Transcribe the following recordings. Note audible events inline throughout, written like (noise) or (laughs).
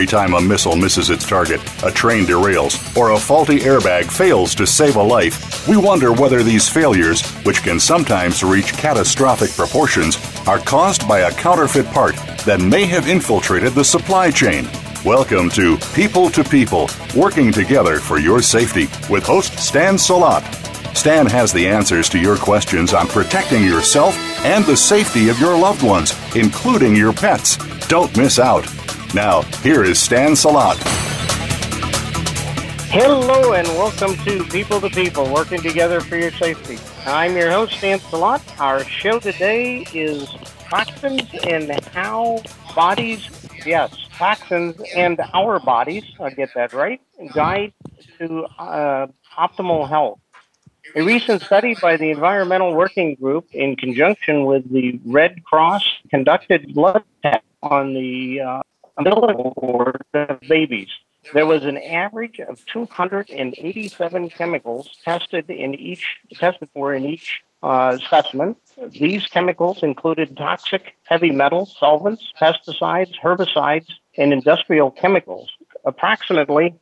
Every time a missile misses its target, a train derails, or a faulty airbag fails to save a life, we wonder whether these failures, which can sometimes reach catastrophic proportions, are caused by a counterfeit part that may have infiltrated the supply chain. Welcome to People to People, working together for your safety with host Stan Salat. Stan has the answers to your questions on protecting yourself and the safety of your loved ones, including your pets. Don't miss out. Now, here is Stan Salat. Hello and welcome to People to People, working together for your safety. I'm your host, Stan Salat. Our show today is toxins and how bodies, yes, toxins and our bodies, I get that right, guide to uh, optimal health. A recent study by the Environmental Working Group, in conjunction with the Red Cross, conducted blood tests on the uh, of babies. There was an average of 287 chemicals tested in each tested for in each uh, specimen. These chemicals included toxic heavy metals, solvents, pesticides, herbicides, and industrial chemicals. Approximately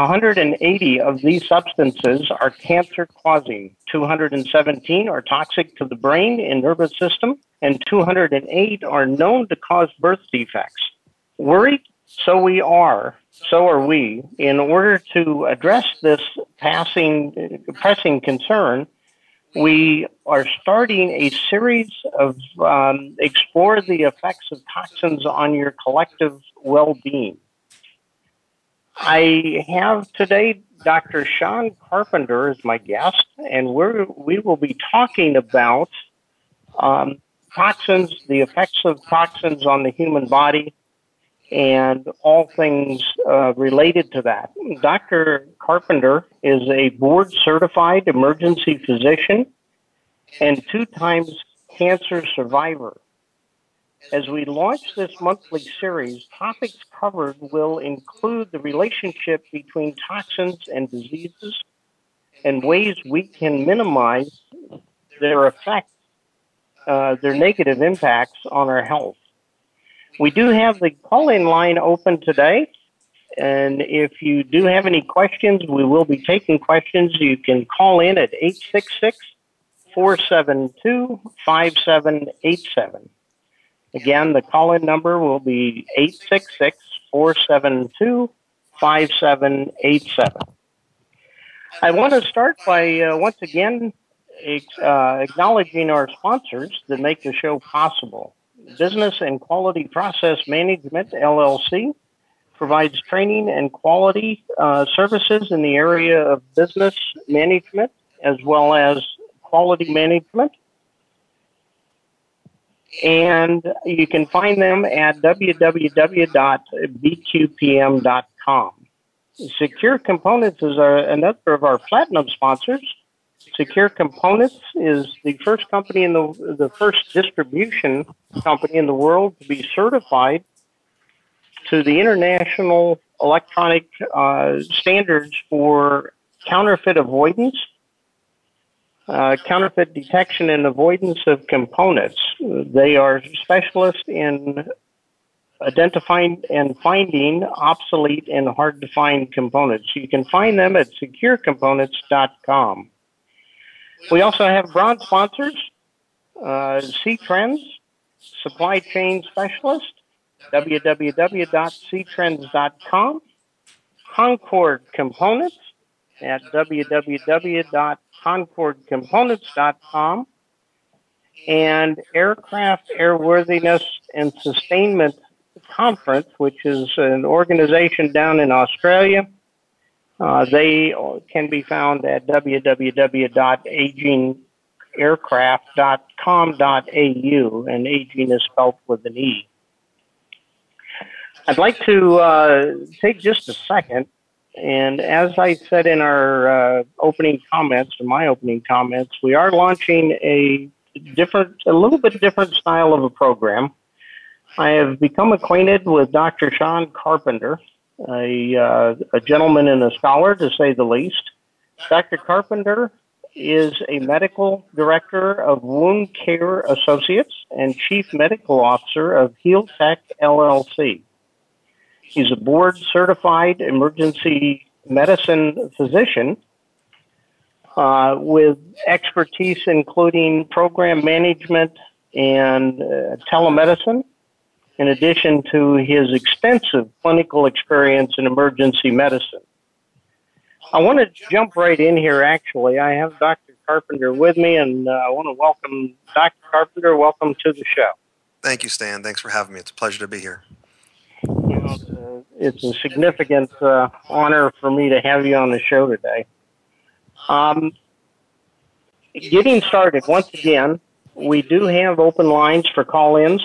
180 of these substances are cancer causing, 217 are toxic to the brain and nervous system, and 208 are known to cause birth defects. Worried? So we are. So are we. In order to address this passing, pressing concern, we are starting a series of um, explore the effects of toxins on your collective well-being. I have today Dr. Shaun Carpenter as my guest, and we're, we will be talking about um, toxins, the effects of toxins on the human body, and all things uh, related to that. Dr. Carpenter is a board certified emergency physician and two times cancer survivor. As we launch this monthly series, topics covered will include the relationship between toxins and diseases and ways we can minimize their effects, uh, their negative impacts on our health. We do have the call in line open today. And if you do have any questions, we will be taking questions. You can call in at 866 472 5787. Again, the call in number will be 866 472 5787. I want to start by uh, once again uh, acknowledging our sponsors that make the show possible. Business and Quality Process Management, LLC, provides training and quality uh, services in the area of business management as well as quality management. And you can find them at www.bqpm.com. Secure Components is our, another of our platinum sponsors. Secure Components is the first company in the the first distribution company in the world to be certified to the international electronic uh, standards for counterfeit avoidance, uh, counterfeit detection and avoidance of components. They are specialists in identifying and finding obsolete and hard to find components. You can find them at securecomponents.com. We also have broad sponsors, uh, C-Trends, Supply Chain Specialist, www.ctrends.com, Concord Components at www.concordcomponents.com, and Aircraft Airworthiness and Sustainment Conference, which is an organization down in Australia uh, they can be found at www.agingaircraft.com.au, and aging is spelled with an E. I'd like to uh, take just a second, and as I said in our uh, opening comments, in my opening comments, we are launching a different, a little bit different style of a program. I have become acquainted with Dr. Shaun Carpenter, a, uh, a gentleman and a scholar, to say the least. Dr. Carpenter is a medical director of Wound Care Associates and chief medical officer of Heal Tech LLC. He's a board certified emergency medicine physician uh, with expertise including program management and uh, telemedicine, in addition to his extensive clinical experience in emergency medicine. I want to jump right in here, actually. I have Dr. Carpenter with me, and uh, I want to welcome Dr. Carpenter. Welcome to the show. Thank you, Stan. Thanks for having me. It's a pleasure to be here. You know, it's a significant uh, honor for me to have you on the show today. Um, getting started, once again, we do have open lines for call ins.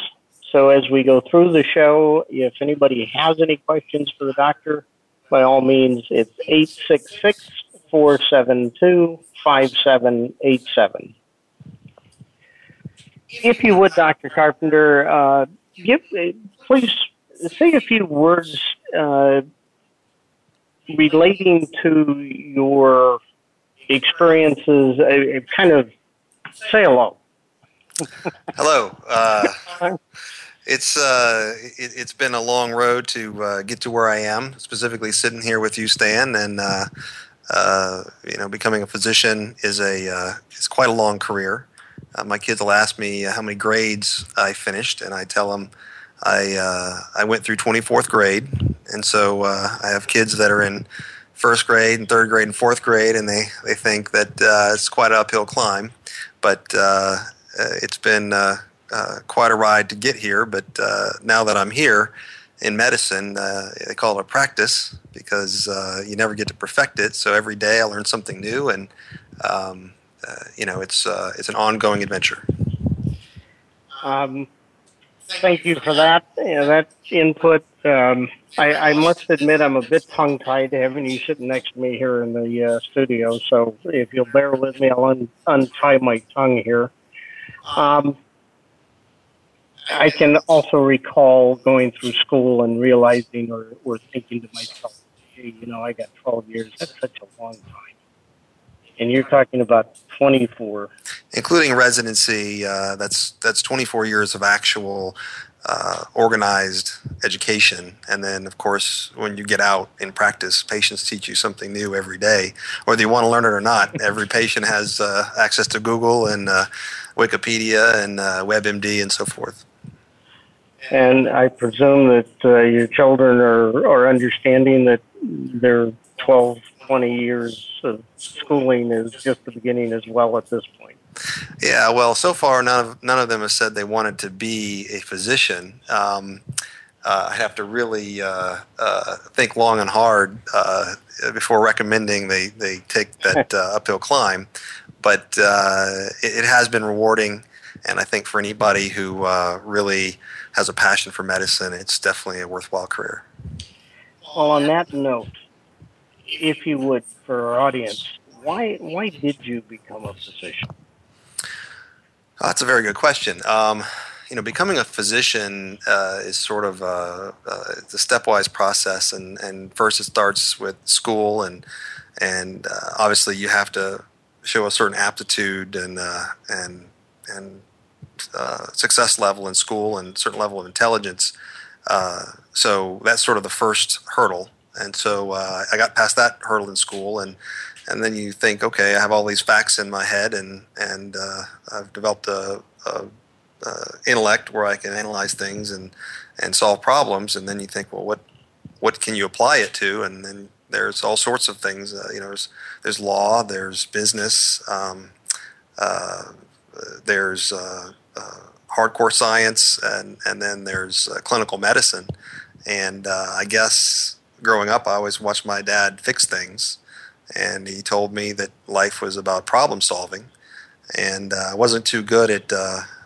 So as we go through the show, if anybody has any questions for the doctor, by all means, it's 866 472 5787. If you would, Dr. Carpenter, uh, give, please say a few words uh, relating to your experiences, uh, kind of say hello. (laughs) hello. Uh, it's uh, it, has been a long road to uh, get to where I am. Specifically, sitting here with you, Stan, and uh, uh, you know, becoming a physician is a uh, is quite a long career. Uh, my kids will ask me how many grades I finished, and I tell them I I went through 24th grade, and so I have kids that are in first grade and third grade and fourth grade, and they they think that it's quite an uphill climb, but it's been uh, quite a ride to get here, but uh, now that I'm here in medicine, uh, they call it a practice because uh, you never get to perfect it. So every day I learn something new, and um, uh, you know it's uh, it's an ongoing adventure. Um, thank you for that. that input. Um, I, I, must admit I'm a bit tongue tied having you sitting next to me here in the studio. So if you'll bear with me, I'll un- untie my tongue here. Um, I can also recall going through school and realizing or, or thinking to myself, hey, you know, I got 12 years. That's such a long time. And you're talking about 24. Including residency, uh, that's, that's 24 years of actual uh, organized education. And then, of course, when you get out in practice, patients teach you something new every day, whether you want to learn it or not. every (laughs) patient has uh, access to Google and uh, Wikipedia and uh, WebMD and so forth. And I presume that uh, your children are, are understanding that they're 12, 20 years of schooling is just the beginning as well at this point. Yeah, well, so far none of none of them have said they wanted to be a physician. Um, uh, I have to really uh, uh, think long and hard uh, before recommending they they take (laughs) that uh, uphill climb. But uh, it, it, has been rewarding, and I think for anybody who really has a passion for medicine, it's definitely a worthwhile career. Well, on that note, if you would, for our audience, why why did you become a physician? Oh, that's a very good question. Um, you know, becoming a physician uh, is sort of a, uh, it's a stepwise process, and, and first it starts with school, and and uh, obviously you have to show a certain aptitude and uh, and and uh, success level in school and certain level of intelligence. Uh, so that's sort of the first hurdle. And so uh, I got past that hurdle in school, and and then you think, okay, I have all these facts in my head, and and uh, I've developed a, a, a, intellect where I can analyze things and and solve problems. And then you think, well, what what can you apply it to? And then there's all sorts of things. Uh, you know, there's there's law, there's business, um, uh, there's uh, hardcore science, and and then there's uh, clinical medicine. And uh, I guess growing up, I always watched my dad fix things, and he told me that life was about problem solving. And I wasn't too good at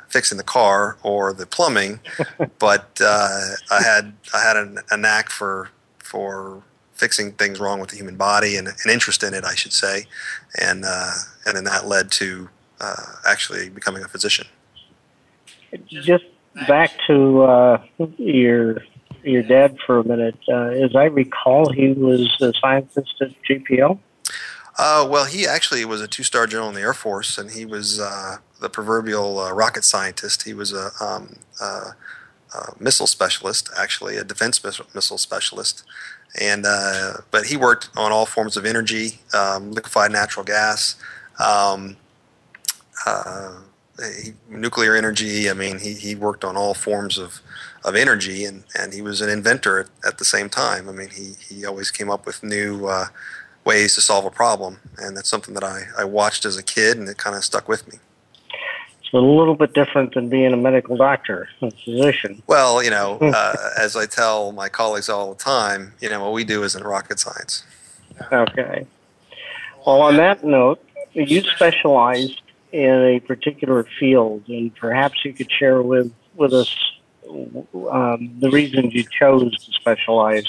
fixing the car or the plumbing, (laughs) but uh, I had I had a, a, knack for for fixing things wrong with the human body and an interest in it, I should say, and uh, and then that led to uh, actually becoming a physician just back to uh, your your dad for a minute. Uh, as I recall, he was a scientist at JPL. Uh, well, he actually was a two-star general in the Air Force, and he was uh, the proverbial uh, rocket scientist. He was a, um, missile specialist, actually a defense missile specialist, and uh, but he worked on all forms of energy, um, liquefied natural gas, um, uh, nuclear energy. I mean, he, he worked on all forms of, of energy, and, and he was an inventor at, at the same time. I mean, he, he always came up with new uh, ways to solve a problem, and that's something that I, I watched as a kid, and it kind of stuck with me. It's a little bit different than being a medical doctor, a physician. Well, you know, (laughs) uh, as I tell my colleagues all the time, you know, what we do isn't rocket science. Okay. Well, on that note, you specialized in a particular field, and perhaps you could share with with us um, the reasons you chose to specialize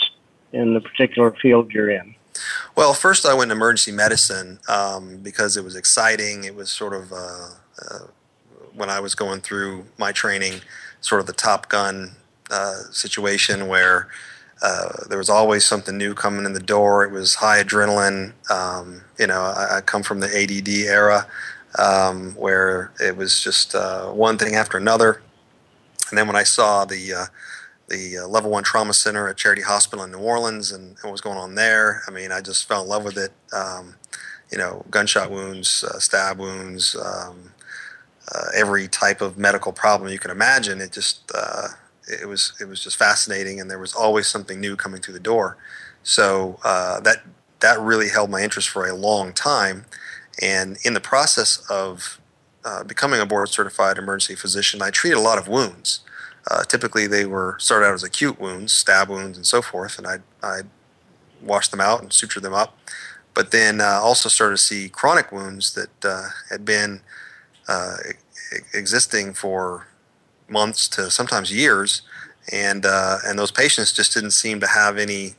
in the particular field you're in. Well, first I went to emergency medicine um, because it was exciting. It was sort of uh, uh, when I was going through my training, sort of the Top Gun uh, situation where uh, there was always something new coming in the door. It was high adrenaline. Um, you know, I, I, come from the ADD era um, where it was just uh, one thing after another. And then when I saw the uh, the uh, level one trauma center at Charity Hospital in New Orleans and, and, what was going on there, I mean, I just fell in love with it. Um, you know, gunshot wounds, uh, stab wounds, um, every type of medical problem you can imagine. It just it was it was just fascinating, and there was always something new coming through the door. So uh, that that really held my interest for a long time. And in the process of uh, becoming a board certified emergency physician, I treated a lot of wounds. Uh, typically, they were started out as acute wounds, stab wounds, and so forth, and I I washed them out and suture them up. But then uh, also started to see chronic wounds that uh, had been uh, existing for months to sometimes years, and and those patients just didn't seem to have any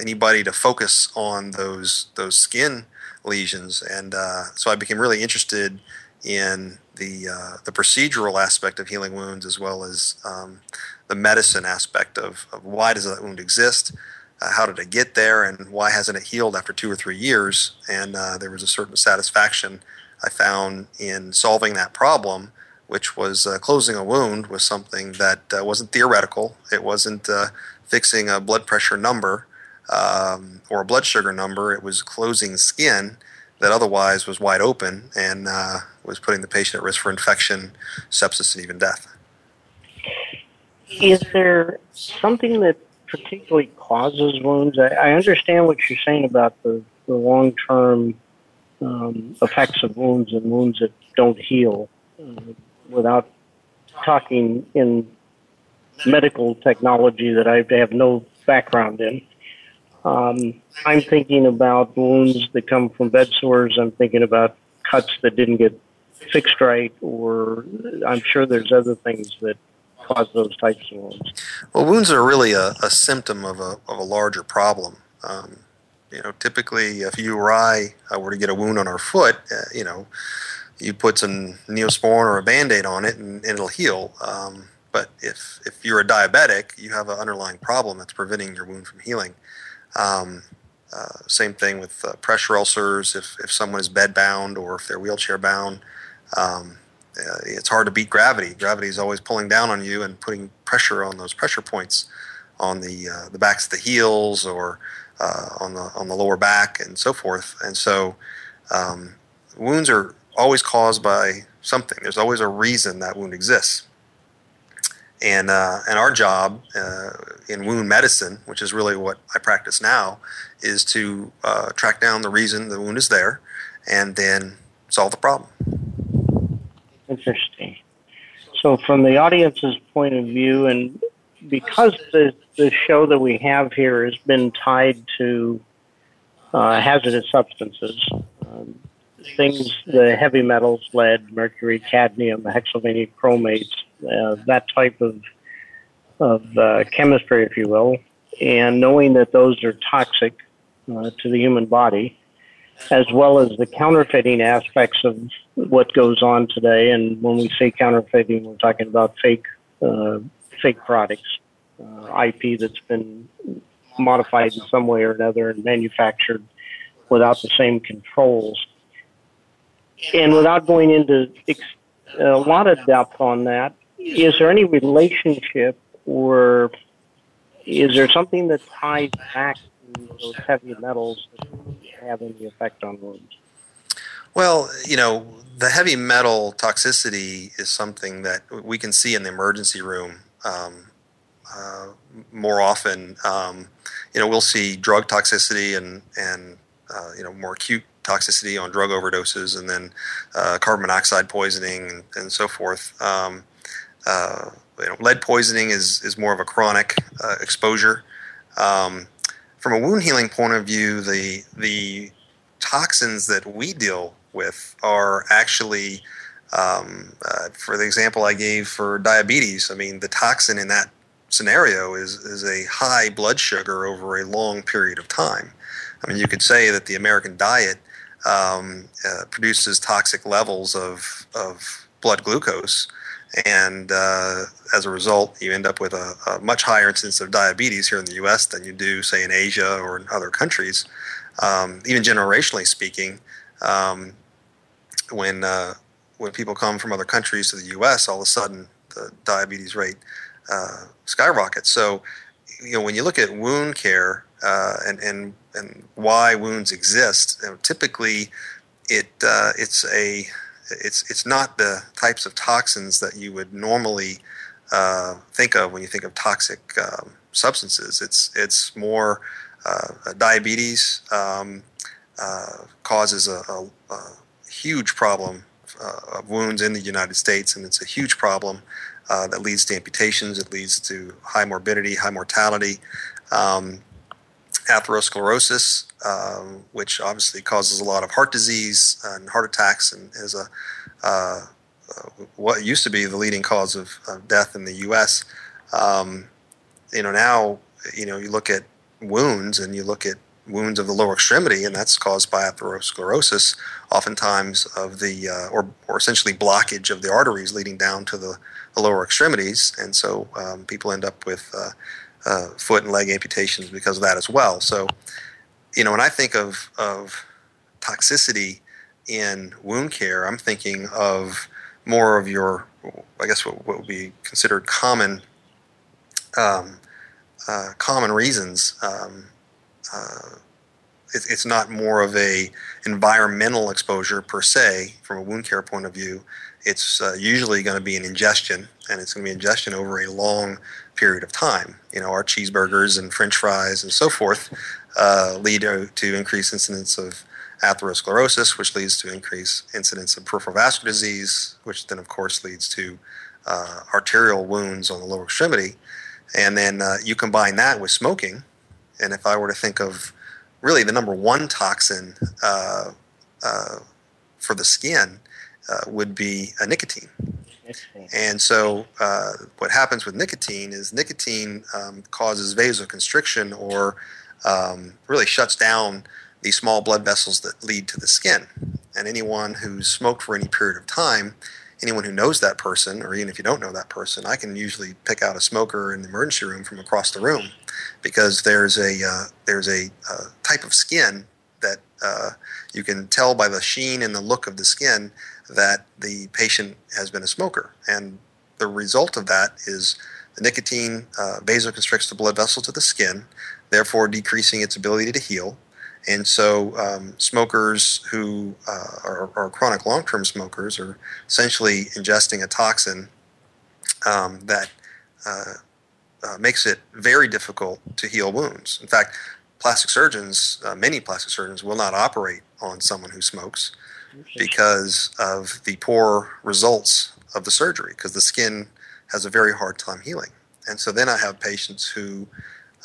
anybody to focus on those those skin lesions, and so I became really interested in the uh, the procedural aspect of healing wounds as well as um, the medicine aspect of, of why does that wound exist. Uh, how did it get there, and why hasn't it healed after two or three years? And uh, there was a certain satisfaction I found in solving that problem which was uh, closing a wound, was something that uh, wasn't theoretical. It wasn't uh, fixing a blood pressure number um, or a blood sugar number. It was closing skin that otherwise was wide open and uh, was putting the patient at risk for infection, sepsis, and even death. Is there something that particularly causes wounds? I, I understand what you're saying about the, the long term um, effects of wounds and wounds that don't heal. Uh, without talking in medical technology that I have no background in. Um, I'm thinking about wounds that come from bed sores. I'm thinking about cuts that didn't get fixed right, or I'm sure there's other things that cause those types of wounds. Well, wounds are really a, a symptom of a, of a larger problem. Um, you know, typically, if you or I uh, were to get a wound on our foot, uh, you know, you put some neosporin or a band-aid on it and, and it'll heal um, but if, if you're a diabetic you have an underlying problem that's preventing your wound from healing um, uh, same thing with uh, pressure ulcers if, if someone is bedbound or if they're wheelchair bound um, uh, it's hard to beat gravity gravity is always pulling down on you and putting pressure on those pressure points on the uh, the backs of the heels or uh, on the on the lower back and so forth and so um, wounds are always caused by something. There's always a reason that wound exists. And, uh, and our job uh, in wound medicine, which is really what I practice now, is to uh, track down the reason the wound is there and then solve the problem. Interesting. So, from the audience's point of view, and because the, the show that we have here has been tied to uh, hazardous substances, um, things, the heavy metals, lead, mercury, cadmium, hexylene, chromates, uh, that type of of uh, chemistry, if you will, and knowing that those are toxic uh, to the human body, as well as the counterfeiting aspects of what goes on today. And when we say counterfeiting, we're talking about fake uh, fake products, uh, IP that's been modified in some way or another and manufactured without the same controls and without going into a lot of depth on that, is there any relationship or is there something that ties back to those heavy metals that have any effect on wounds? Well, you know, the heavy metal toxicity is something that we can see in the emergency room um, uh, more often. Um, you know, we'll see drug toxicity and and uh, you know more acute toxicity on drug overdoses, and then uh, carbon monoxide poisoning and, and so forth. Um, uh, you know, lead poisoning is is more of a chronic uh, exposure. Um, from a wound healing point of view, the the toxins that we deal with are actually, um, uh, for the example I gave for diabetes, I mean, the toxin in that scenario is, is a high blood sugar over a long period of time. I mean, you could say that the American diet um, uh, produces toxic levels of, of blood glucose, and uh, as a result, you end up with a, a, much higher incidence of diabetes here in the U.S. than you do, say, in Asia or in other countries. Um, even generationally speaking, um, when uh, when people come from other countries to the U.S., all of a sudden the diabetes rate uh, skyrockets. So, you know, when you look at wound care uh, and and and why wounds exist, you know, typically it uh, it's a it's it's not the types of toxins that you would normally uh, think of when you think of toxic um, substances. It's it's more uh, diabetes um, causes a, a, a huge problem uh, of wounds in the United States, and it's a huge problem uh, that leads to amputations. It leads to high morbidity, high mortality. Um, atherosclerosis, um, which obviously causes a lot of heart disease and heart attacks, and is a uh, what used to be the leading cause of, of death in the U.S. Um, you know now, you know you look at wounds and you look at wounds of the lower extremity, and that's caused by atherosclerosis, oftentimes of the uh, or or essentially blockage of the arteries leading down to the, the lower extremities, and so um, people end up with uh, uh, foot and leg amputations because of that as well. So, you know, when I think of of toxicity in wound care, I'm thinking of more of your, I guess, what, what would be considered common. Um, uh, common reasons um, uh, it, it's not more of a environmental exposure per se from a wound care point of view. It's uh, usually going to be an ingestion, and it's going to be ingestion over a long period of time. You know, our cheeseburgers and French fries and so forth uh, lead to, to increased incidence of atherosclerosis, which leads to increased incidence of peripheral vascular disease, which then, of course, leads to uh, arterial wounds on the lower extremity. And then uh, you combine that with smoking, and if I were to think of really the number one toxin uh, uh, for the skin, uh, would be a nicotine. And so, uh, what happens with nicotine is nicotine um, causes vasoconstriction or um, really shuts down the small blood vessels that lead to the skin. And anyone who's smoked for any period of time anyone who knows that person, or even if you don't know that person, I can usually pick out a smoker in the emergency room from across the room because there's a uh, there's a uh, type of skin that uh, you can tell by the sheen and the look of the skin that the patient has been a smoker, and the result of that is the nicotine uh, vasoconstricts the blood vessel to the skin, therefore decreasing its ability to heal and so, um, smokers who uh, are, are, chronic long term smokers are essentially ingesting a toxin um, that uh, uh, makes it very difficult to heal wounds. In fact, plastic surgeons, uh, many plastic surgeons, will not operate on someone who smokes because of the poor results of the surgery, because the skin has a very hard time healing. And so, then I have patients who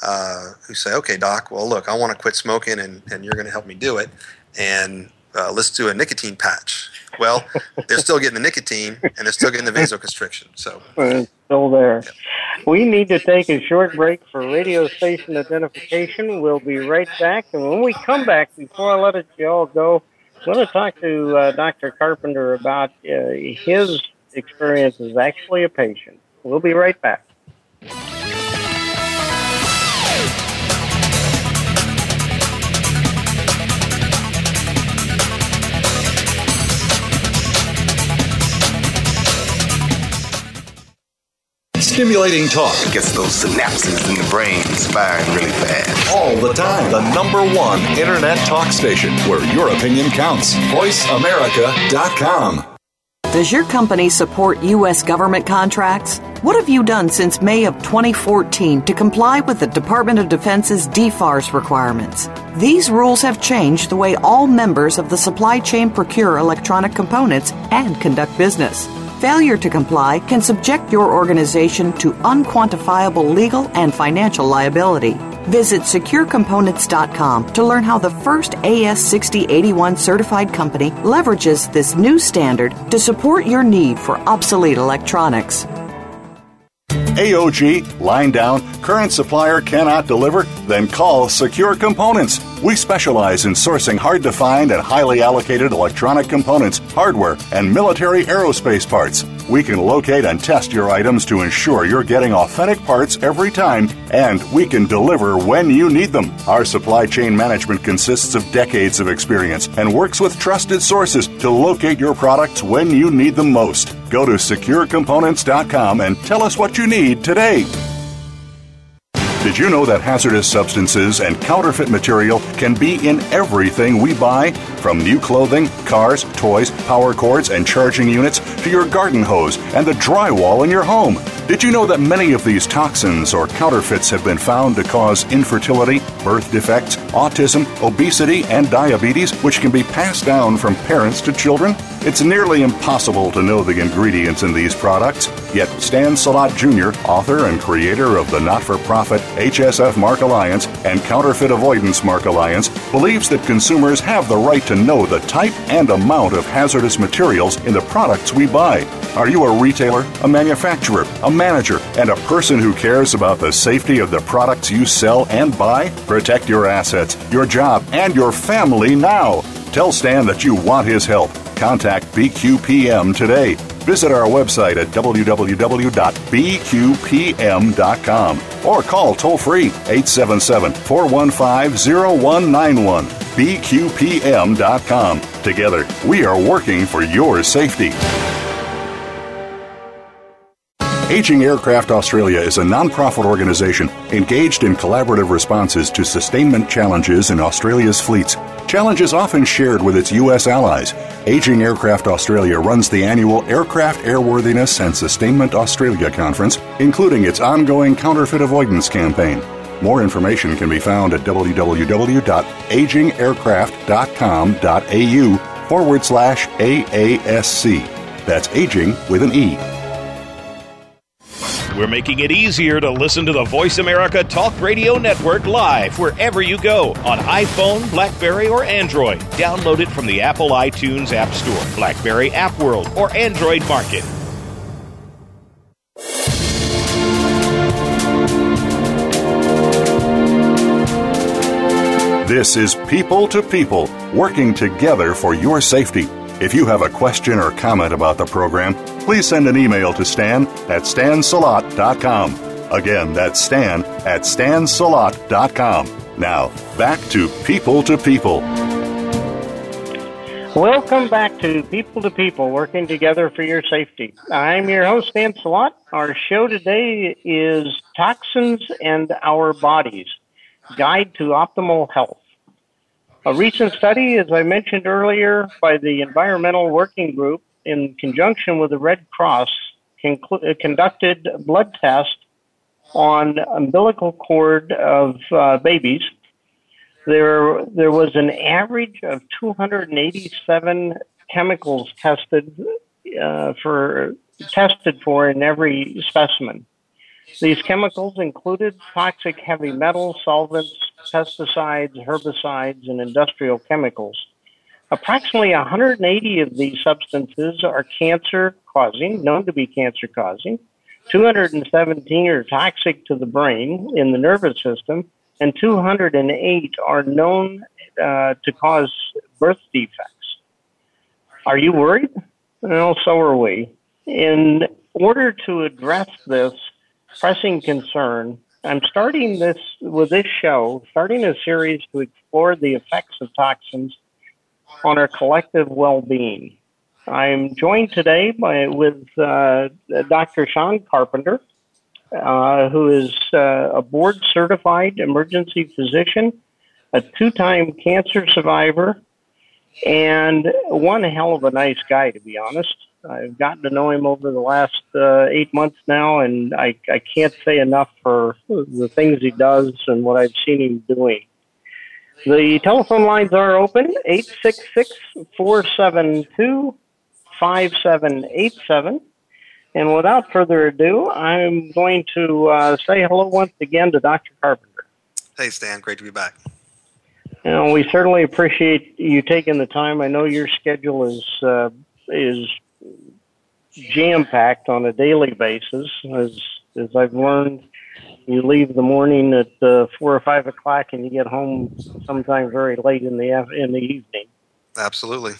uh, who say, okay, doc, well, look, I want to quit smoking and, and you're going to help me do it. And uh, let's do a nicotine patch. Well, (laughs) they're still getting the nicotine and they're still getting the vasoconstriction. So it's still there. We need to take a short break for radio station identification. We'll be right back. And when we come back, before I let it you all go, I want to talk to uh, Dr. Carpenter about uh, his experience is actually a patient. We'll be right back. Stimulating talk. Gets those synapses in the brain firing really fast. All the time. The number one internet talk station where your opinion counts. VoiceAmerica.com. Does your company support U.S. government contracts? What have you done since May of 2014 to comply with the Department of Defense's DFARS requirements? These rules have changed the way all members of the supply chain procure electronic components and conduct business. Failure to comply can subject your organization to unquantifiable legal and financial liability. Visit securecomponents.com to learn how the first AS6081 certified company leverages this new standard to support your need for obsolete electronics. AOG, line down, current supplier cannot deliver? Then call Secure Components. We specialize in sourcing hard to find and highly allocated electronic components, hardware, and military aerospace parts. We can locate and test your items to ensure you're getting authentic parts every time, and we can deliver when you need them. Our supply chain management consists of decades of experience and works with trusted sources to locate your products when you need them most. Go to securecomponents.com and tell us what you need today. Did you know that hazardous substances and counterfeit material can be in everything we buy? From new clothing, cars, toys, power cords, and charging units to your garden hose and the drywall in your home. Did you know that many of these toxins or counterfeits have been found to cause infertility, birth defects, autism, obesity, and diabetes, which can be passed down from parents to children? It's nearly impossible to know the ingredients in these products, yet Stan Salat Jr., author and creator of the not for profit HSF Mark Alliance and Counterfeit Avoidance Mark Alliance, believes that consumers have the right to know the type and amount of hazardous materials in the products we buy. Are you a retailer, a manufacturer, a manager, and a person who cares about the safety of the products you sell and buy? Protect your assets, your job, and your family now. Tell Stan that you want his help. Contact BQPM today. Visit our website at www.bqpm.com or call toll free 877 415 0191. BQPM.com. Together, we are working for your safety. Aging Aircraft Australia is a non-profit organization engaged in collaborative responses to sustainment challenges in Australia's fleets. Challenges often shared with its U.S. allies. Aging Aircraft Australia runs the annual Aircraft Airworthiness and Sustainment Australia Conference, including its ongoing counterfeit avoidance campaign. More information can be found at www.agingaircraft.com.au forward slash AASC. That's aging with an E. We're making it easier to listen to the Voice America Talk Radio Network live wherever you go on iPhone, Blackberry, or Android. Download it from the Apple iTunes App Store, Blackberry App World, or Android Market. This is People to People, working together for your safety. If you have a question or comment about the program, please send an email to stan at stansalat.com. Again, that's stan at stansalat.com. Now, back to People to People. Welcome back to People to People, working together for your safety. I'm your host, Stan Salat. Our show today is Toxins and Our Bodies Guide to Optimal Health. A recent study, as I mentioned earlier, by the Environmental Working Group in conjunction with the Red Cross conclu- uh, conducted blood tests on umbilical cord of uh, babies. There, there was an average of 287 chemicals tested uh, for tested for in every specimen. These chemicals included toxic heavy metals, solvents, pesticides, herbicides, and industrial chemicals. Approximately 180 of these substances are cancer causing, known to be cancer causing. 217 are toxic to the brain in the nervous system, and 208 are known uh, to cause birth defects. Are you worried? Well, so are we. In order to address this pressing concern, I'm starting this with this show, starting a series to explore the effects of toxins on our collective well-being. I'm joined today by with uh, Dr. Shaun Carpenter. uh, who is uh, a board certified emergency physician, a two time cancer survivor, and one hell of a nice guy, to be honest. I've gotten to know him over the last uh, eight months now, and I, I can't say enough for the things he does and what I've seen him doing. The telephone lines are open 866 472 5787. And without further ado, I'm going to uh, say hello once again to Dr. Carpenter. Hey, Stan. Great to be back. You know, we certainly appreciate you taking the time. I know your schedule is uh, is jam packed on a daily basis. As as I've learned, you leave the morning at uh, four or five o'clock, and you get home sometime very late in the in the evening. Absolutely,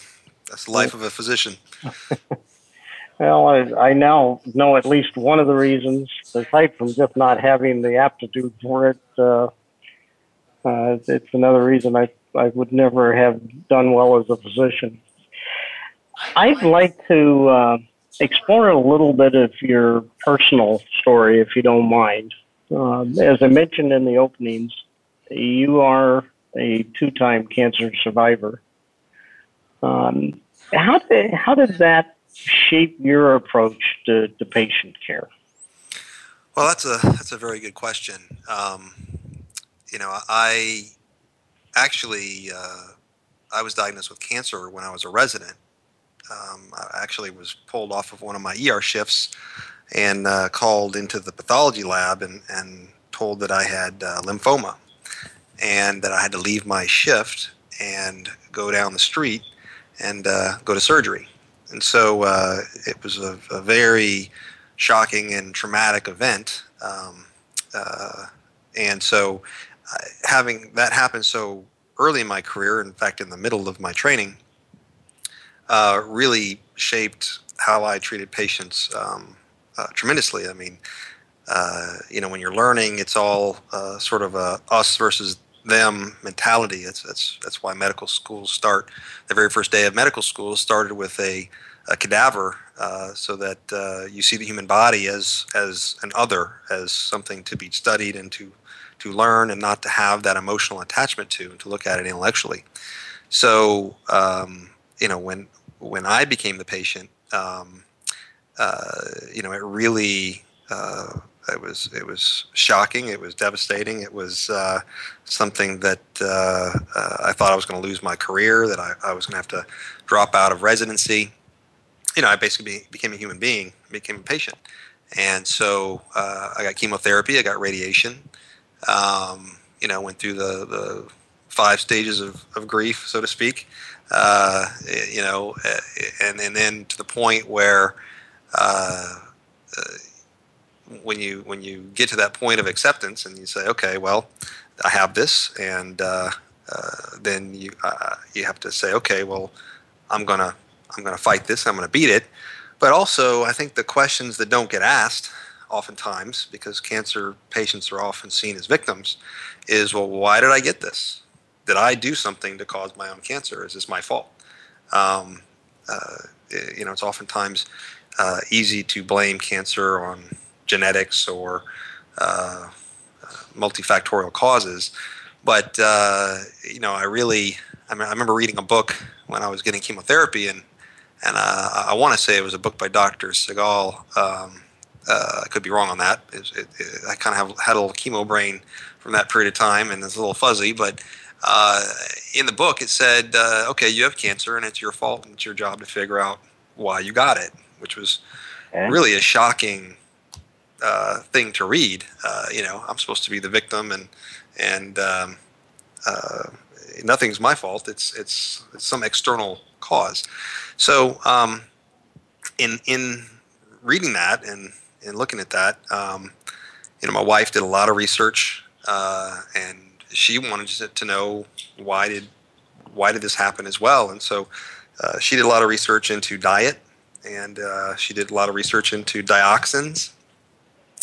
that's the life of a physician. (laughs) well, I, I now know at least one of the reasons, aside from just not having the aptitude for it. Uh, uh, it's another reason I I would never have done well as a physician. I'd like to uh, explore a little bit of your personal story, if you don't mind. Uh, as I mentioned in the openings, you are a two-time cancer survivor. Um, how did how did that shape your approach to, to patient care? Well, that's a that's a very good question. Um, you know, I actually uh, I was diagnosed with cancer when I was a resident. Um, I actually was pulled off of one of my ER shifts and uh, called into the pathology lab and, and told that I had uh, lymphoma and that I had to leave my shift and go down the street and uh, go to surgery. And so uh, it was a, a, very shocking and traumatic event. Um, uh, and so uh, having that happen so early in my career, in fact, in the middle of my training, really shaped how I treated patients um, uh, tremendously. I mean, uh, you know, when you're learning, it's all uh, sort of a us versus them mentality. It's, that's that's why medical schools start. The very first day of medical school started with a, a cadaver, uh, so that uh, you see the human body as as an other, as something to be studied and to to learn, and not to have that emotional attachment to, and to look at it intellectually. So, um, you know, when when I became the patient, um, uh, you know, it really uh, it was it was shocking. It was devastating. It was uh, something that uh, uh, I thought I was going to lose my career. That I, I was going to have to drop out of residency. You know, I basically be, became a human being, became a patient, and so uh, I got chemotherapy. I got radiation. Um, you know, went through the the five stages of, of grief, so to speak. You know, and and then to the point where uh, when you when you get to that point of acceptance and you say, okay, well, I have this, and uh, uh, then you uh, you have to say, okay, well, I'm gonna I'm gonna fight this. I'm gonna beat it. But also, I think the questions that don't get asked oftentimes because cancer patients are often seen as victims is well why did i get this did i do something to cause my own cancer is this my fault um, uh, you know it's oftentimes uh, easy to blame cancer on genetics or uh, multifactorial causes. But uh, you know, I really I, mean, I, remember reading a book when I was getting chemotherapy, and and uh, I want to say it was a book by Dr. Segal. Um, uh, I could be wrong on that. It, it, it, I kind of have had a little chemo brain from that period of time, and it's a little fuzzy. But uh, in the book, it said, "Okay, you have cancer, and it's your fault, and it's your job to figure out why you got it." Which was okay. really a shocking uh, thing to read. Uh, you know, I'm supposed to be the victim, and and um, uh, nothing's my fault. It's, it's, it's some external cause. So um, in in reading that and and looking at that, um, you know, my wife did a lot of research, uh, and she wanted to know why did why did this happen as well, and so. Uh, she did a lot of research into diet and uh, she did a lot of research into dioxins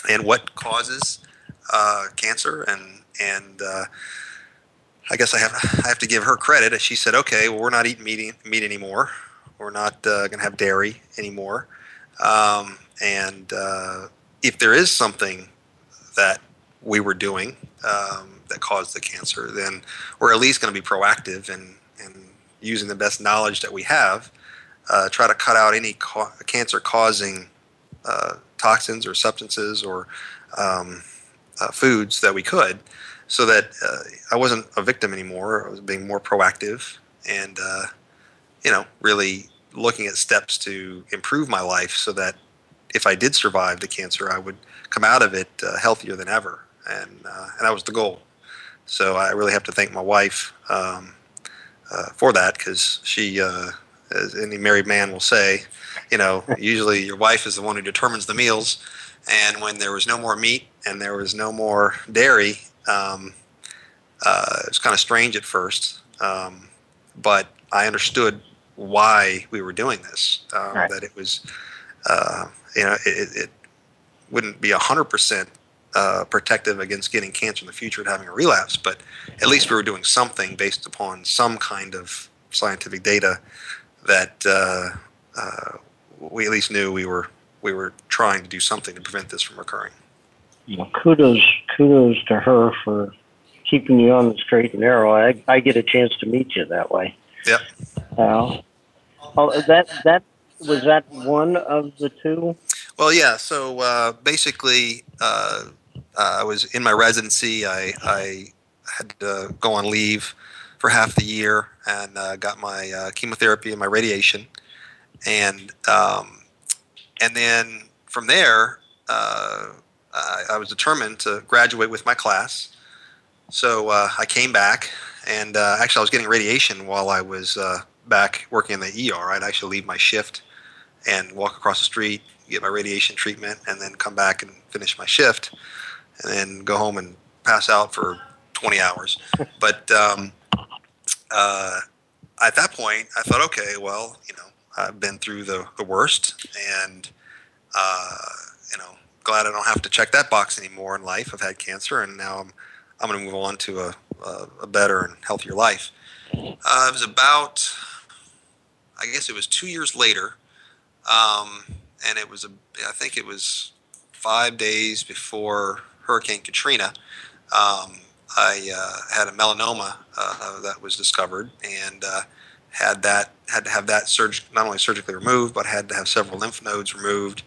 and what causes uh, cancer. And and uh, I guess I have I have to give her credit. She said, "Okay, well, we're not eating meat, meat anymore. We're not uh, going to have dairy anymore. Um, and uh, if there is something that we were doing um, that caused the cancer, then we're at least going to be proactive and, and using the best knowledge that we have, uh, try to cut out any ca- cancer causing uh, toxins or substances or um, uh, foods that we could so that uh, I wasn't a victim anymore. I was being more proactive and, uh, you know, really looking at steps to improve my life so that if I did survive the cancer, I would come out of it healthier than ever. And, and that was the goal. So I really have to thank my wife um, uh, for that because she, uh, as any married man will say, you know, usually your wife is the one who determines the meals. And when there was no more meat and there was no more dairy, um, uh, it was kind of strange at first, um, but I understood why we were doing this. Um, right. That it was, uh, you know, it, it wouldn't be hundred percent uh, protective against getting cancer in the future and having a relapse, but at least we were doing something based upon some kind of scientific data that uh, uh, we at least knew we were we were trying to do something to prevent this from occurring. Well, kudos kudos to her for keeping you on the straight and narrow. I, I get a chance to meet you that way. Yep. Uh, oh, that that was that one of the two. Well, yeah. So uh, basically, uh, I was in my residency. I, I had to go on leave for half the year and uh, got my uh, chemotherapy and my radiation, and um, and then from there, uh, I, I, was determined to graduate with my class. So uh, I came back, and uh, actually I was getting radiation while I was uh, back working in the ER. I'd actually leave my shift and walk across the street, get my radiation treatment, and then come back and finish my shift, and then go home and pass out for 20 hours. (laughs) but um, uh, at that point, I thought, okay, well, you know, I've been through the, the worst, and uh, you know, glad I don't have to check that box anymore in life. I've had cancer, and now I'm I'm going to move on to a, a, a better and healthier life. Uh, it was about, I guess it was two years later, um, and it was a, I think it was five days before Hurricane Katrina. Um, I uh, had a melanoma uh, that was discovered, and uh, had that had to have that surg- not only surgically removed, but had to have several lymph nodes removed.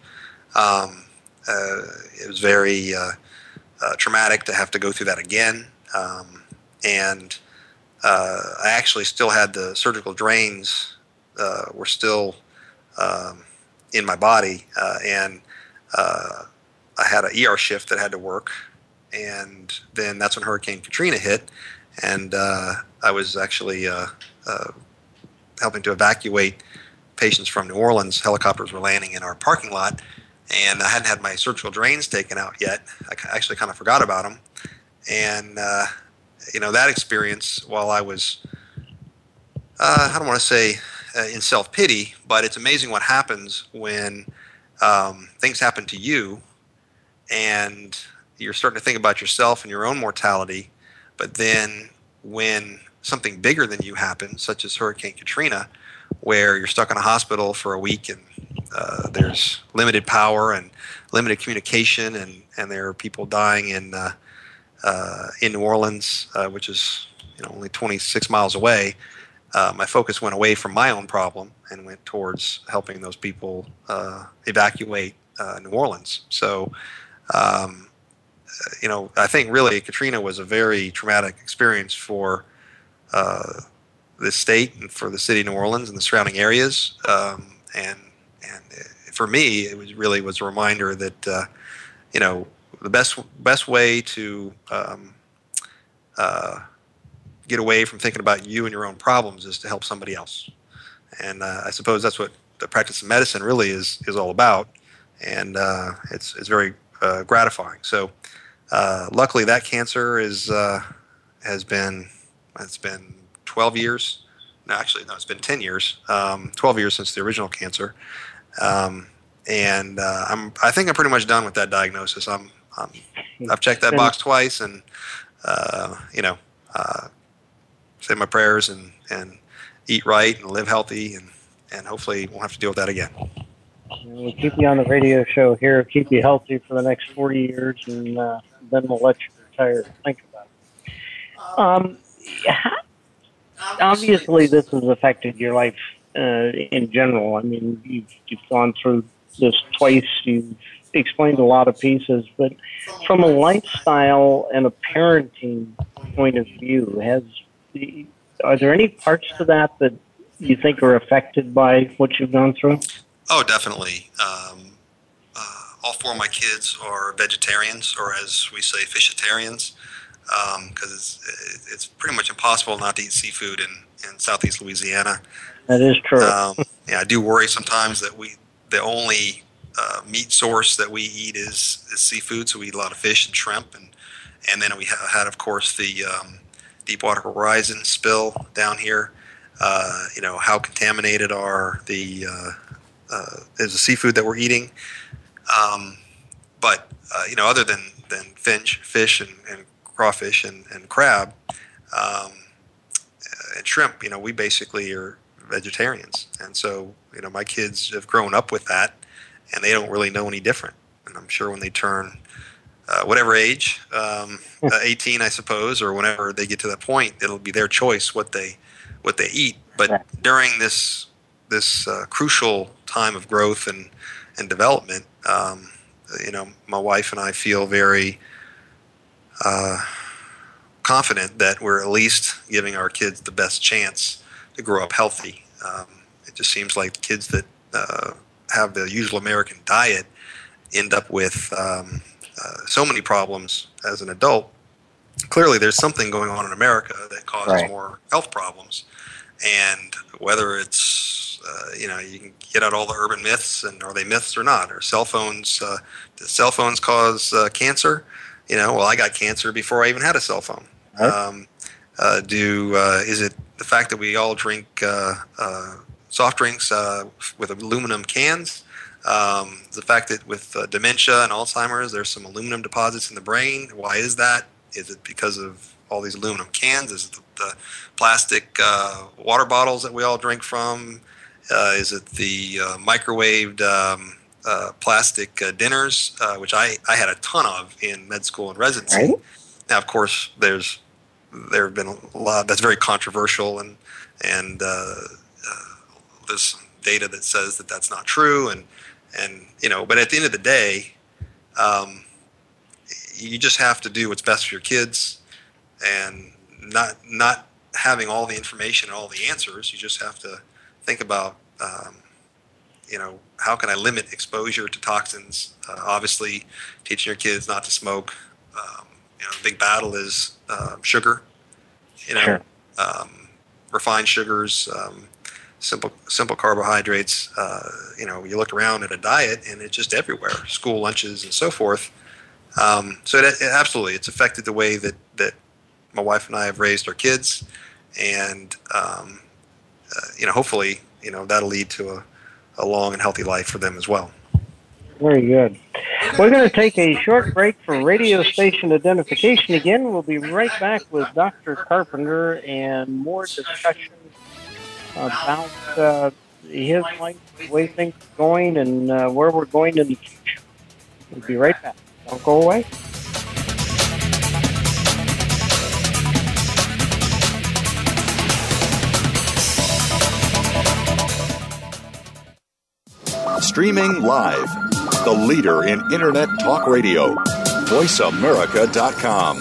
Um, uh, it was very uh, uh, traumatic to have to go through that again, um, and I actually still had the surgical drains were still um, in my body, and I had an ER shift that had to work and then that's when Hurricane Katrina hit, and uh, I was actually uh, uh, helping to evacuate patients from New Orleans. Helicopters were landing in our parking lot, and I hadn't had my surgical drains taken out yet. I actually kind of forgot about them, and uh, you know that experience while I was uh, I don't want to say uh, in self pity, but it's amazing what happens when um, things happen to you and you're starting to think about yourself and your own mortality. But then when something bigger than you happens, such as Hurricane Katrina, where you're stuck in a hospital for a week and uh, there's limited power and limited communication, and, and there are people dying in uh, uh, in New Orleans, uh, which is you know only 26 miles away. Uh, my focus went away from my own problem and went towards helping those people uh, evacuate New Orleans. So um, you know, I think really Katrina was a very traumatic experience for uh, the state and for the city of New Orleans and the surrounding areas. Um, and and for me, it was really was a reminder that uh, you know the best best way to um, uh, get away from thinking about you and your own problems is to help somebody else. And uh, I suppose that's what the practice of medicine really is is all about. And uh, it's it's very uh, gratifying. So uh, luckily, that cancer is uh, has been it's been 12 years. No, actually, no, it's been 10 years. Um, 12 years since the original cancer, um, and uh, I'm I think I'm pretty much done with that diagnosis. I'm, I'm I've checked that box twice, and uh, you know, uh, say my prayers and and eat right and live healthy, and and hopefully won't have to deal with that again. We'll keep you on the radio show here, keep you healthy for the next 40 years, and uh, then we'll let you retire think about it. Um, obviously, this has affected your life uh, in general. I mean, you've, you've gone through this twice. You've explained a lot of pieces, but from a lifestyle and a parenting point of view, has the, are there any parts to that that you think are affected by what you've gone through? Oh, definitely. Um, all four of my kids are vegetarians, or as we say, fishitarians, because um, it's it's pretty much impossible not to eat seafood in, in southeast Louisiana. That is true. Um, yeah, I do worry sometimes that we the only uh, meat source that we eat is, is seafood, so we eat a lot of fish and shrimp, and and then we ha- had, of course, the um, Deepwater Horizon spill down here. Uh, you know, how contaminated are the uh, uh, is the seafood that we're eating? Um, but uh, you know, other than than finch, fish, and, and crawfish and, and crab um, and shrimp, you know, we basically are vegetarians, and so you know, my kids have grown up with that, and they don't really know any different. And I'm sure when they turn uh, whatever age, um, uh, 18, I suppose, or whenever they get to that point, it'll be their choice what they what they eat. But during this this uh, crucial time of growth and and development, um, you know, my wife and I feel very uh, confident that we're at least giving our kids the best chance to grow up healthy. Um, it just seems like kids that uh, have the usual American diet end up with um, uh, so many problems as an adult. Clearly, there's something going on in America that causes right. more health problems, and whether it's uh, you know you can get out all the urban myths and are they myths or not? Or cell phones? Uh, do cell phones cause uh, cancer? You know, well, I got cancer before I even had a cell phone. Right. Um, uh, do is it the fact that we all drink soft drinks uh, with aluminum cans. Um, the fact that with uh, dementia and Alzheimer's, there's some aluminum deposits in the brain. Why is that? Is it because of all these aluminum cans? Is it the, the plastic uh, water bottles that we all drink from? Uh, is it the uh, microwaved um, uh, plastic dinners, which I, I had a ton of in med school and residency? Right. Now, of course, there's there have been a lot that's very controversial and and there's data that says that that's not true, and and you know, but at the end of the day, um, you just have to do what's best for your kids, and not not having all the information and all the answers. You just have to think about, um, you know, how can I limit exposure to toxins? Uh, obviously, teaching your kids not to smoke. Um, you know, the big battle is uh, sugar. You know, sure. um, refined sugars. Um, simple simple carbohydrates. Uh, you know, you look around at a diet and it's just everywhere, school lunches and so forth. Um, so it, it, absolutely, it's affected the way that that my wife and I have raised our kids, and um, uh, you know, hopefully, you know, that'll lead to a, a long and healthy life for them as well. Very good. We're going to take a short break for radio station identification again. We'll be right back with Dr. Carpenter and more discussion about uh, his life, the way things are going, and uh, where we're going in the future. We'll be right back. Don't go away. Streaming live, the leader in Internet Talk Radio, VoiceAmerica.com.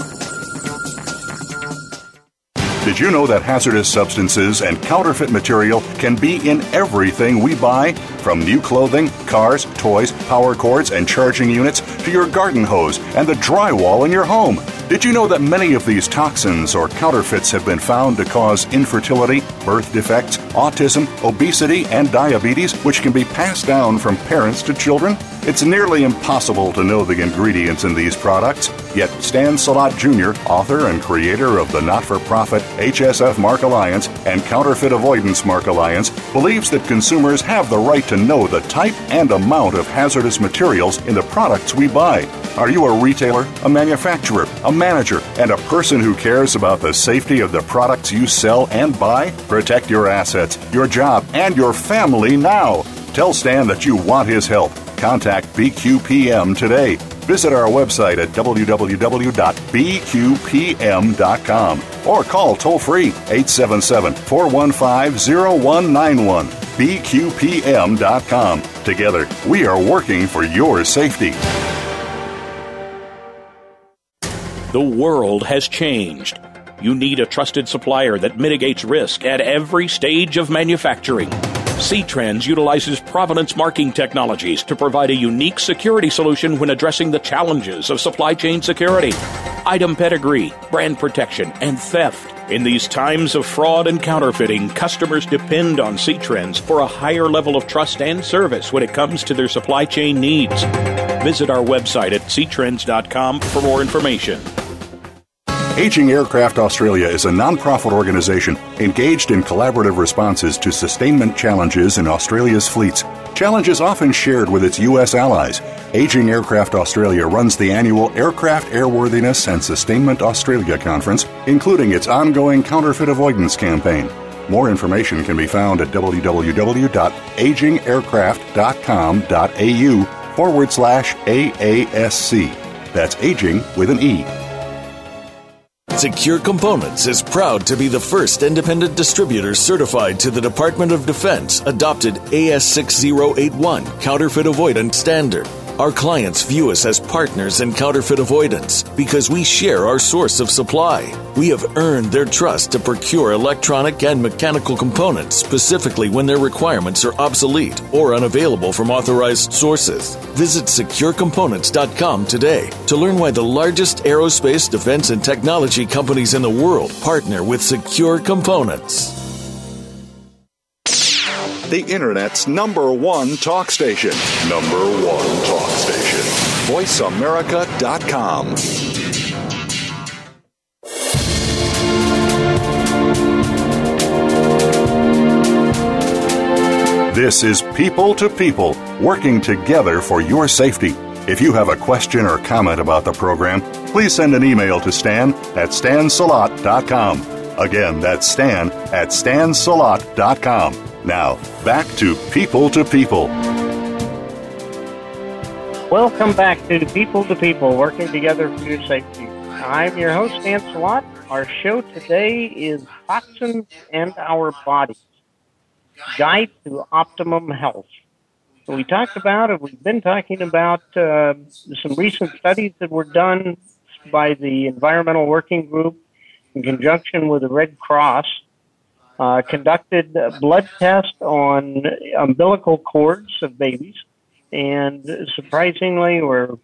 Did you know that hazardous substances and counterfeit material can be in everything we buy? From new clothing, cars, toys, power cords, and charging units to your garden hose and the drywall in your home. Did you know that many of these toxins or counterfeits have been found to cause infertility, birth defects, autism, obesity, and diabetes, which can be passed down from parents to children? It's nearly impossible to know the ingredients in these products, yet Stan Salot Jr., author and creator of the not for profit HSF Mark Alliance and Counterfeit Avoidance Mark Alliance, believes that consumers have the right to know the type and amount of hazardous materials in the products we buy. Are you a retailer, a manufacturer, a manager, and a person who cares about the safety of the products you sell and buy? Protect your assets, your job, and your family now. Tell Stan that you want his help contact BQPM today. Visit our website at www.bqpm.com or call toll free 877 415 0191. BQPM.com. Together, we are working for your safety. The world has changed. You need a trusted supplier that mitigates risk at every stage of manufacturing. C-Trends utilizes provenance marking technologies to provide a unique security solution when addressing the challenges of supply chain security, item pedigree, brand protection, and theft. In these times of fraud and counterfeiting, customers depend on C-Trends for a higher level of trust and service when it comes to their supply chain needs. Visit our website at ctrends.com for more information. Aging Aircraft Australia is a non-profit organization engaged in collaborative responses to sustainment challenges in Australia's fleets. Challenges often shared with its U.S. allies. Aging Aircraft Australia runs the annual Aircraft Airworthiness and Sustainment Australia Conference, including its ongoing counterfeit avoidance campaign. More information can be found at www.agingaircraft.com.au forward slash AASC. That's aging with an E. Secure Components is proud to be the first independent distributor certified to the Department of Defense adopted AS6081 counterfeit avoidance standard. Our clients view us as partners in counterfeit avoidance because we share our source of supply. We have earned their trust to procure electronic and mechanical components specifically when their requirements are obsolete or unavailable from authorized sources. Visit securecomponents.com today to learn why the largest aerospace, defense, and technology companies in the world partner with Secure Components the Internet's number one talk station. Number one talk station. VoiceAmerica.com. This is People to People, working together for your safety. If you have a question or comment about the program, please send an email to stan at stansalot.com. Again, that's stan at stansalot.com. Now, back to People to People. Welcome back to People to People, working together for your safety. I'm your host, Dan Salot. Our show today is Toxins and Our Bodies Guide to Optimum Health. We talked about, and we've been talking about uh, some recent studies that were done by the Environmental Working Group in conjunction with the Red Cross uh, conducted blood tests on umbilical cords of babies, and surprisingly, or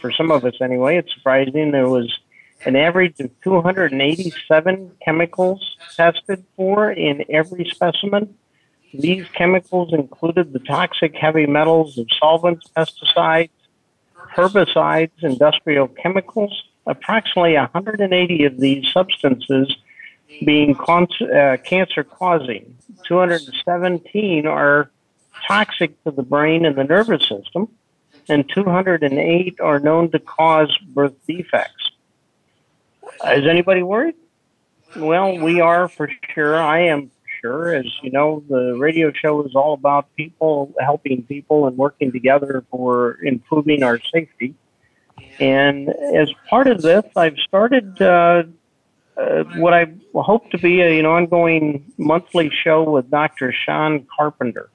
for some of us anyway, it's surprising there was an average of 287 chemicals tested for in every specimen. These chemicals included the toxic heavy metals of solvents, pesticides, herbicides, industrial chemicals. Approximately 180 of these substances being uh, cancer causing. 217 are toxic to the brain and the nervous system, and 208 are known to cause birth defects. Is anybody worried? Well, we are for sure. I am sure. As you know, the radio show is all about people helping people and working together for improving our safety. And as part of this, I've started uh, uh, what I hope to be an ongoing monthly show with Dr. Shaun Carpenter.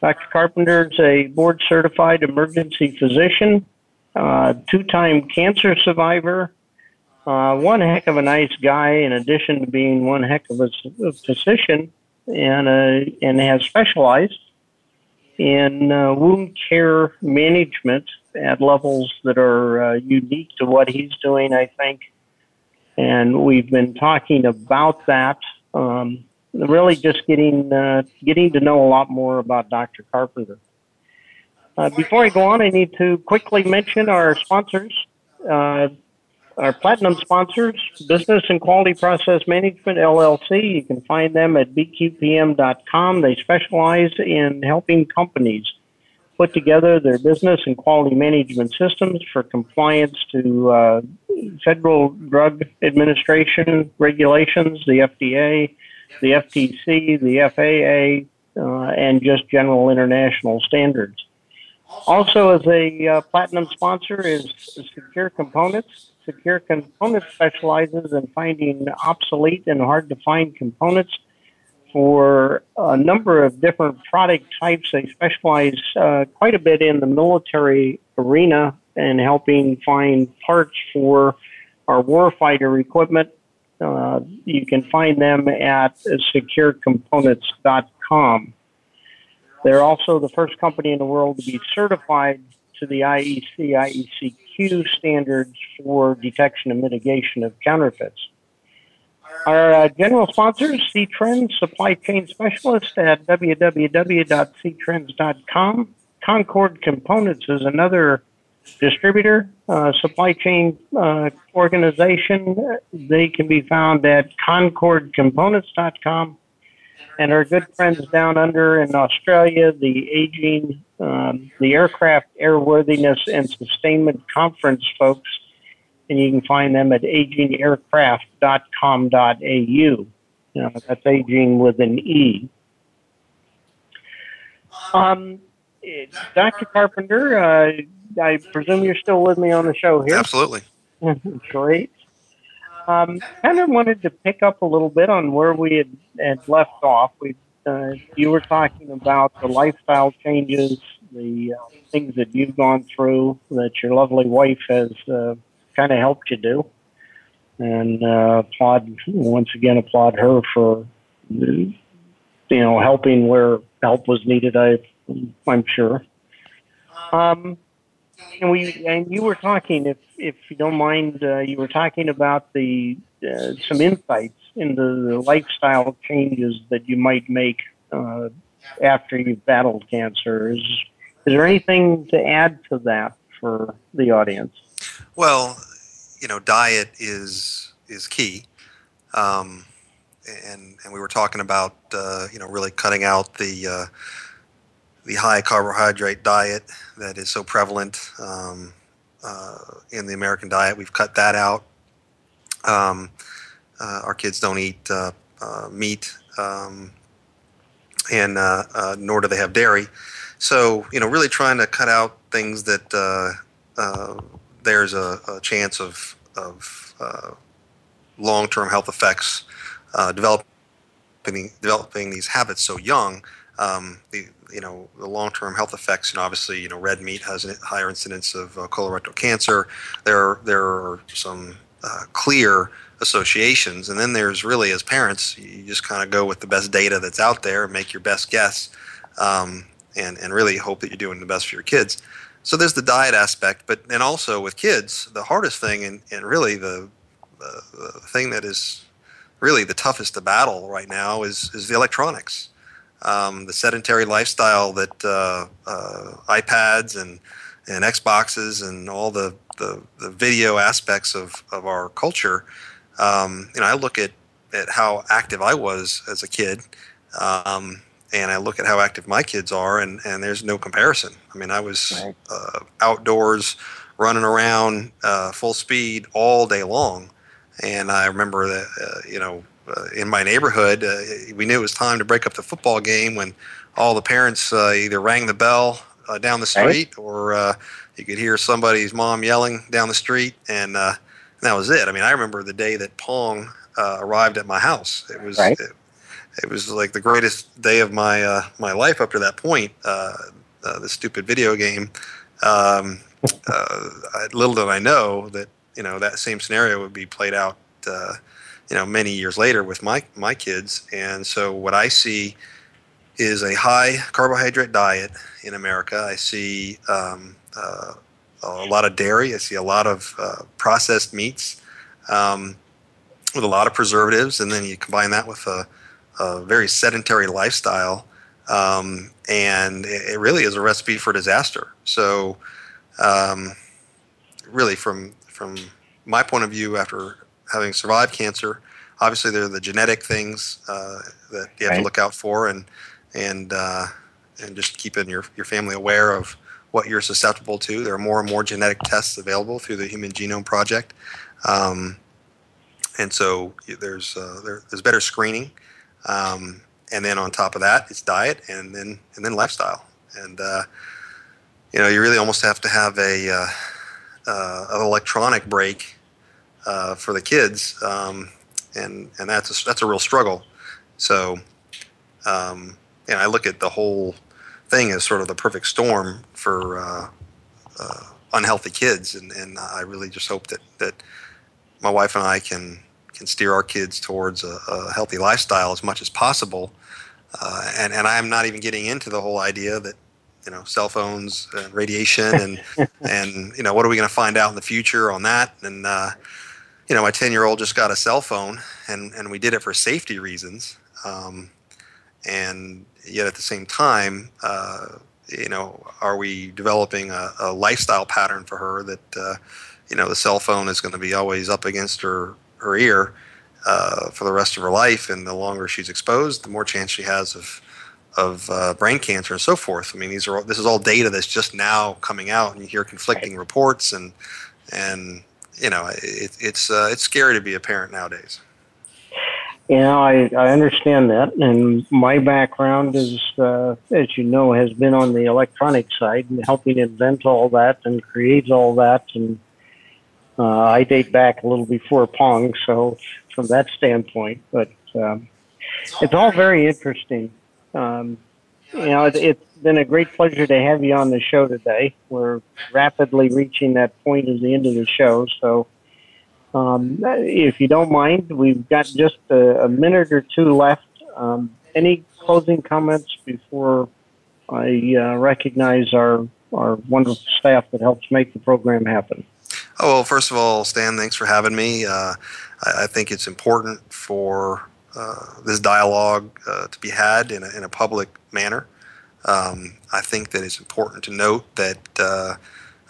Dr. Carpenter is a board certified emergency physician, uh, two time cancer survivor, uh, one heck of a nice guy, in addition to being one heck of a, a physician, and, uh, and has specialized in uh, wound care management at levels that are uh, unique to what he's doing, I think and we've been talking about that. Um, really, just getting uh, getting to know a lot more about Dr. Carpenter. Uh, before I go on, I need to quickly mention our sponsors. Uh, our platinum sponsors, Business and Quality Process Management LLC. You can find them at bqpm.com. They specialize in helping companies put together their business and quality management systems for compliance to uh, Federal Drug Administration regulations, the FDA, the FTC, the FAA, uh, and just general international standards. Also, as a uh, platinum sponsor is Secure Components. Secure Components specializes in finding obsolete and hard to find components for a number of different product types. They specialize uh, quite a bit in the military arena and helping find parts for our warfighter equipment. Uh, you can find them at securecomponents.com. They're also the first company in the world to be certified to the IEC IECQ standards for detection and mitigation of counterfeits. Our uh, general sponsors, C-Trends, supply chain specialist at www.ctrends.com. Concord Components is another distributor, uh, supply chain uh, organization. They can be found at concordcomponents.com and our good friends down under in Australia, the aging, um, the aircraft airworthiness and sustainment conference folks, and you can find them at agingaircraft.com.au. You know, that's aging with an E. Um, Dr. Carpenter, uh, I presume you're still with me on the show here. Absolutely. (laughs) Great. Um, kind of wanted to pick up a little bit on where we had, had left off. We, uh, you were talking about the lifestyle changes, the uh, things that you've gone through, that your lovely wife has uh, kind of helped you do, and uh, applaud once again applaud her for you know helping where help was needed. I I'm sure. Um, and we and you were talking, if if you don't mind, uh, you were talking about the uh, some insights into the lifestyle changes that you might make uh, after you've battled cancer. Is is there anything to add to that for the audience? Well, you know, diet is is key. Um, and and we were talking about uh, you know really cutting out the uh, the high carbohydrate diet that is so prevalent um, uh, in the American diet. We've cut that out. Um, uh, our kids don't eat uh, uh meat, um, and nor do they have dairy. So, you know, really trying to cut out things that there's a, a, chance of, of long-term health effects developing developing these habits so young. Um, the, you know the long-term health effects. and obviously, you know, red meat has a higher incidence of uh, colorectal cancer. There, there are some uh, clear associations, and then there's really, as parents, you just kind of go with the best data that's out there and make your best guess, um, and and really hope that you're doing the best for your kids. So there's the diet aspect, but and also with kids, the hardest thing and, and really the, the the thing that is really the toughest to battle right now is is the electronics um, the sedentary lifestyle that uh, uh, iPads and and Xboxes and all the, the, the video aspects of, of our culture. Um, you know, I look at, at how active I was as a kid, um, and I look at how active my kids are, and, and there's no comparison. I mean, I was right. uh, outdoors, running around uh, full speed all day long, and I remember that uh, you know uh, in my neighborhood, uh, we knew it was time to break up the football game when all the parents uh, either rang the bell uh, down the street right. or uh, you could hear somebody's mom yelling down the street, and, uh, and that was it. I mean, I remember the day that Pong arrived at my house. It was right. it, it, was like the greatest day of my my life up to that point. the stupid video game. Um, little did I know that you know that same scenario would be played out you know many years later with my my kids and so what i see is a high carbohydrate diet in america i see um, uh, a lot of dairy i see a lot of uh, processed meats um, with a lot of preservatives and then you combine that with a, a very sedentary lifestyle um, and it really is a recipe for disaster so um, really from from my point of view after having survived cancer. Obviously, there are the genetic things uh, that you have right. to look out for, and and uh, and just keeping your your family aware of what you're susceptible to. There are more and more genetic tests available through the Human Genome Project, um, and so there's uh, there, there's better screening, um, and then on top of that, it's diet, and then and then lifestyle, and uh, you know, you really almost have to have a uh, uh, an electronic break uh, for the kids, um, and and that's a, that's a real struggle. So, um, and I look at the whole thing as sort of the perfect storm for uh, uh, unhealthy kids, and, and I really just hope that that my wife and I can can steer our kids towards a, a healthy lifestyle as much as possible. Uh, and and I'm not even getting into the whole idea that you know cell phones and radiation and (laughs) and you know what are we going to find out in the future on that and uh, you know my 10 year old just got a cell phone and and we did it for safety reasons um, and yet at the same time uh, you know are we developing a, a, lifestyle pattern for her that uh, you know the cell phone is going to be always up against her her ear uh, for the rest of her life and the longer she's exposed the more chance she has of of uh, brain cancer and so forth. I mean, these are all, this is all data that's just now coming out, and you hear conflicting right. reports, and and you know, it, it's uh, it's scary to be a parent nowadays. Yeah, I, I understand that, and my background is, uh, as you know, has been on the electronic side and helping invent all that and create all that, and uh, I date back a little before Pong, so from that standpoint, but um, it's all very interesting. Um, you know, it, it's been a great pleasure to have you on the show today. We're rapidly reaching that point at the end of the show, so um, if you don't mind, we've got just a, a minute or two left. Um, any closing comments before I uh, recognize our our wonderful staff that helps make the program happen? Oh well, first of all, Stan, thanks for having me. Uh, I, I think it's important for uh, this dialogue uh, to be had in a, in a public manner. Um, I think that it's important to note that uh,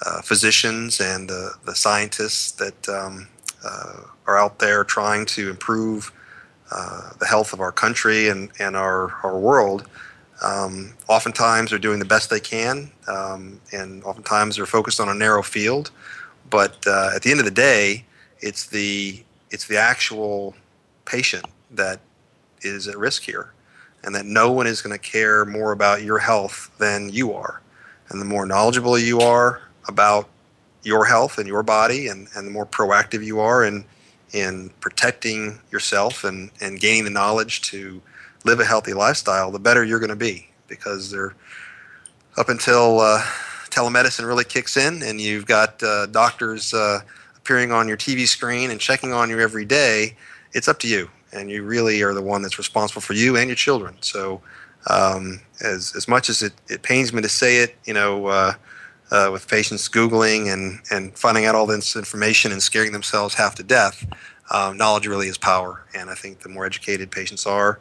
uh physicians and the, the scientists that um, uh, are out there trying to improve the health of our country and, and our, our world um, oftentimes are doing the best they can, um, and oftentimes they're focused on a narrow field. But at the end of the day, it's the it's the actual patient that is at risk here, and that no one is going to care more about your health than you are. And the more knowledgeable you are about your health and your body, and, and the more proactive you are in, in protecting yourself and, and gaining the knowledge to live a healthy lifestyle, the better you're going to be. Because they're up until uh, telemedicine really kicks in, and you've got uh, doctors uh, appearing on your TV screen and checking on you every day, it's up to you and you really are the one that's responsible for you and your children. So, um, as as much as it, it pains me to say it, you know, uh, uh, with patients googling and and finding out all this information and scaring themselves half to death, um, knowledge really is power. And I think the more educated patients are,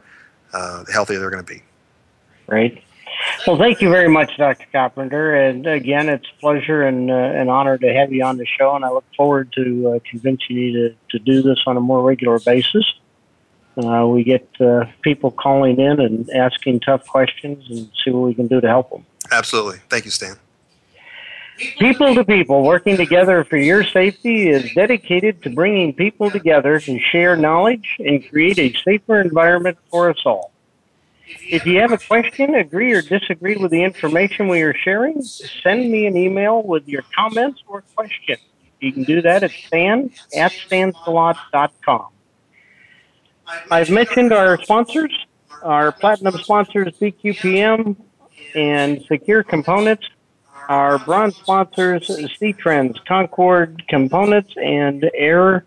uh, the healthier they're going to be. Right. Well, thank you very much, Dr. Carpenter. And again, it's a pleasure and uh, an honor to have you on the show. And I look forward to uh, convincing you to, to do this on a more regular basis. Uh, we get uh, people calling in and asking tough questions and see what we can do to help them. Absolutely. Thank you, Stan. People to People, working together for your safety, is dedicated to bringing people together to share knowledge and create a safer environment for us all. If you have a question, agree or disagree with the information we are sharing, send me an email with your comments or questions. You can do that at stan at stansalot.com. I've mentioned our sponsors, our platinum sponsors, BQPM and Secure Components, our bronze sponsors, C-Trends, Concord Components, and Air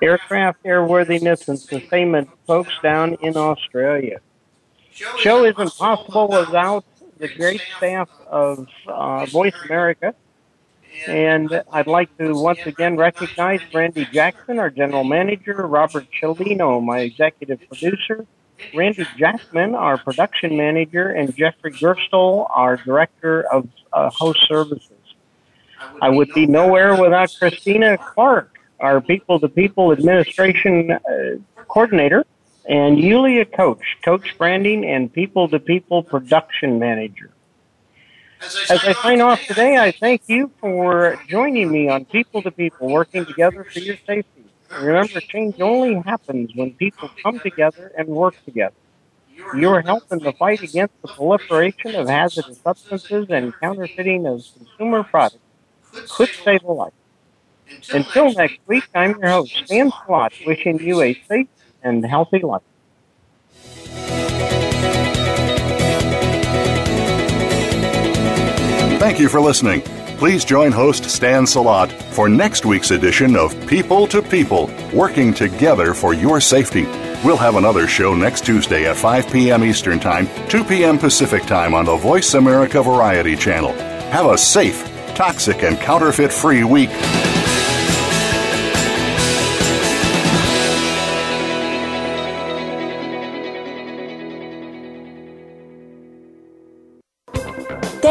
Aircraft Airworthiness and Sustainment folks down in Australia. Show isn't possible without the great staff of uh, Voice America. And I'd like to once again recognize Randy Jackson, our general manager, Robert Cellino, my executive producer, Randy Jackman, our production manager, and Jeffrey Gerstel, our director of uh, host services. I would be nowhere without Christina Clark, our people to people administration uh, coordinator, and Yulia Coach, coach branding and people to people production manager. As I sign off today, I thank you for joining me on People to People, working together for your safety. Remember, change only happens when people come together and work together. You're helping the fight against the proliferation of hazardous substances and counterfeiting of consumer products could save a life. Until next week, I'm your host, Stan Salot, wishing you a safe and healthy life. Thank you for listening. Please join host Stan Salot for next week's edition of People to People, working together for your safety. We'll have another show next Tuesday at 5 p.m. Eastern Time, 2 p.m. Pacific Time on the Voice America Variety Channel. Have a safe, toxic, and counterfeit free week.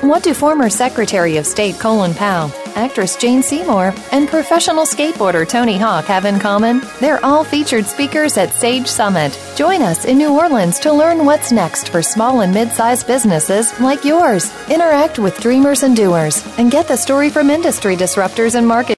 What do former Secretary of State Colin Powell, actress Jane Seymour, and professional skateboarder Tony Hawk have in common? They're all featured speakers at Sage Summit. Join us in New Orleans to learn what's next for small and mid-sized businesses like yours. Interact with dreamers and doers and get the story from industry disruptors and market